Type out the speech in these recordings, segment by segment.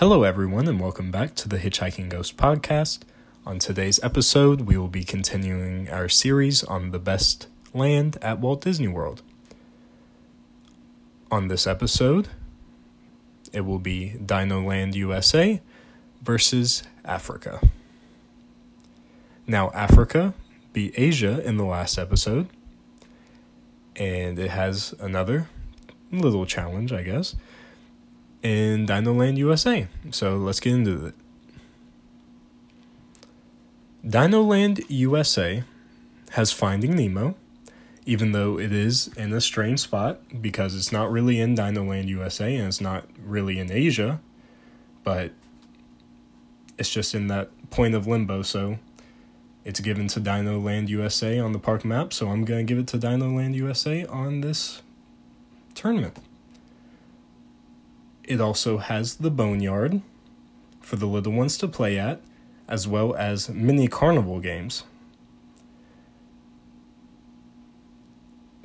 Hello, everyone, and welcome back to the Hitchhiking Ghost podcast. On today's episode, we will be continuing our series on the best land at Walt Disney World. On this episode, it will be Dino Land USA versus Africa. Now, Africa beat Asia in the last episode, and it has another little challenge, I guess in Dino Land USA. So let's get into it. Dino Land USA has Finding Nemo, even though it is in a strange spot because it's not really in Dino Land USA and it's not really in Asia, but it's just in that point of limbo. So it's given to Dino Land USA on the park map. So I'm going to give it to Dino Land USA on this tournament. It also has the boneyard for the little ones to play at, as well as mini carnival games.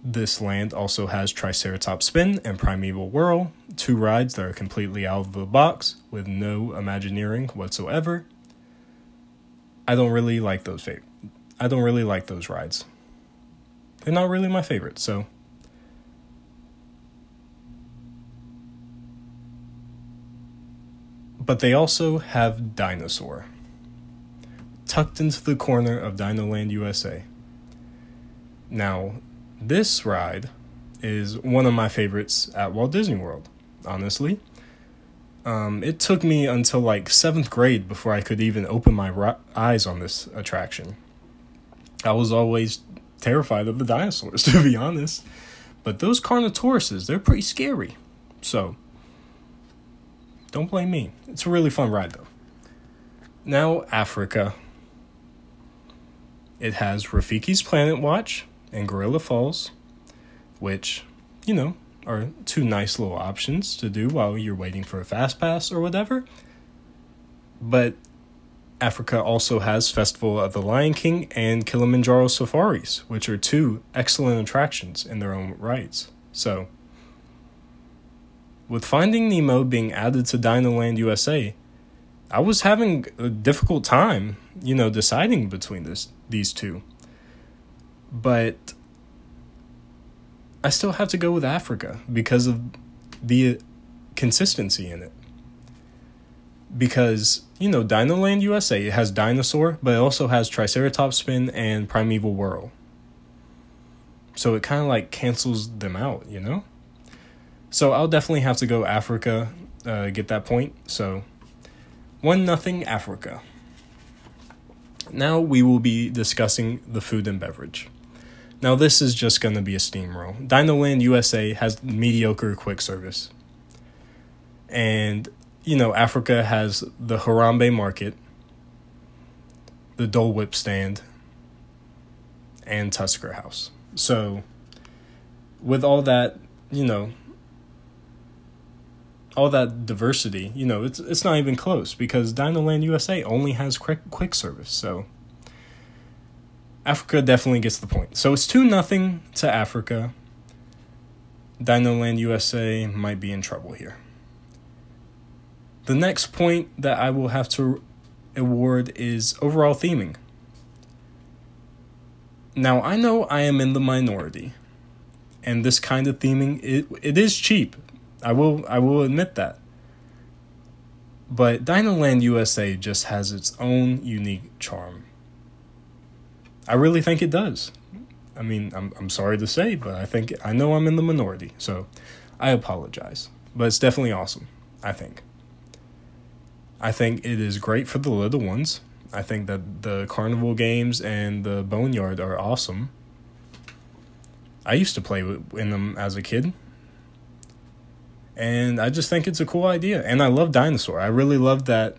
This land also has Triceratops Spin and Primeval Whirl, two rides that are completely out of the box with no Imagineering whatsoever. I don't really like those fav- I don't really like those rides. They're not really my favorite, so But they also have Dinosaur, tucked into the corner of Dinoland USA. Now, this ride is one of my favorites at Walt Disney World, honestly. Um, it took me until like seventh grade before I could even open my ri- eyes on this attraction. I was always terrified of the dinosaurs, to be honest. But those Carnotauruses, they're pretty scary. So, don't blame me. It's a really fun ride, though. Now, Africa. It has Rafiki's Planet Watch and Gorilla Falls, which, you know, are two nice little options to do while you're waiting for a fast pass or whatever. But Africa also has Festival of the Lion King and Kilimanjaro Safaris, which are two excellent attractions in their own rights. So, with Finding Nemo being added to Dinoland USA, I was having a difficult time, you know, deciding between this these two. But I still have to go with Africa because of the consistency in it. Because, you know, Dinoland USA it has Dinosaur, but it also has Triceratops Spin and Primeval Whirl. So it kind of like cancels them out, you know? So I'll definitely have to go Africa, uh, get that point. So one nothing Africa. Now we will be discussing the food and beverage. Now this is just going to be a steamroll. Dinoland USA has mediocre quick service. And you know, Africa has the Harambe market, the Dole Whip stand, and Tusker House. So with all that, you know, all that diversity, you know, it's it's not even close because Dinoland USA only has quick quick service. So Africa definitely gets the point. So it's two nothing to Africa. Dinoland USA might be in trouble here. The next point that I will have to award is overall theming. Now I know I am in the minority, and this kind of theming it it is cheap I will I will admit that. But Dinoland USA just has its own unique charm. I really think it does. I mean, I'm I'm sorry to say, but I think I know I'm in the minority, so I apologize. But it's definitely awesome, I think. I think it is great for the little ones. I think that the carnival games and the boneyard are awesome. I used to play in them as a kid and I just think it's a cool idea. And I love Dinosaur. I really love that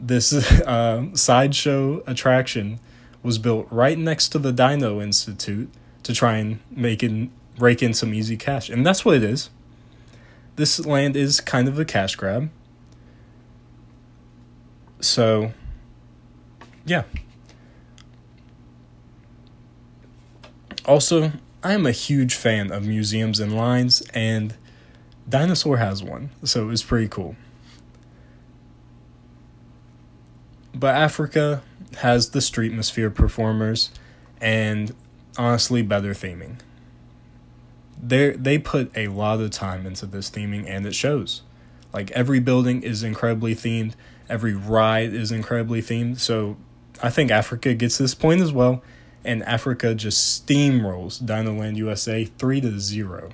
this uh, sideshow attraction was built right next to the Dino Institute to try and make it rake in some easy cash, and that's what it is. This land is kind of a cash grab. So, yeah. Also, I am a huge fan of museums and lines, and Dinosaur has one, so it's pretty cool. But Africa has the Streetmosphere performers and honestly better theming. They they put a lot of time into this theming and it shows. Like every building is incredibly themed, every ride is incredibly themed. So I think Africa gets this point as well, and Africa just steamrolls Dinoland USA 3 to 0.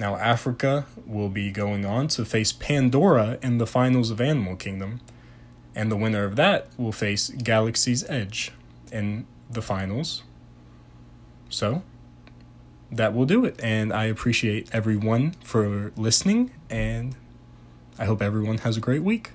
Now, Africa will be going on to face Pandora in the finals of Animal Kingdom, and the winner of that will face Galaxy's Edge in the finals. So, that will do it, and I appreciate everyone for listening, and I hope everyone has a great week.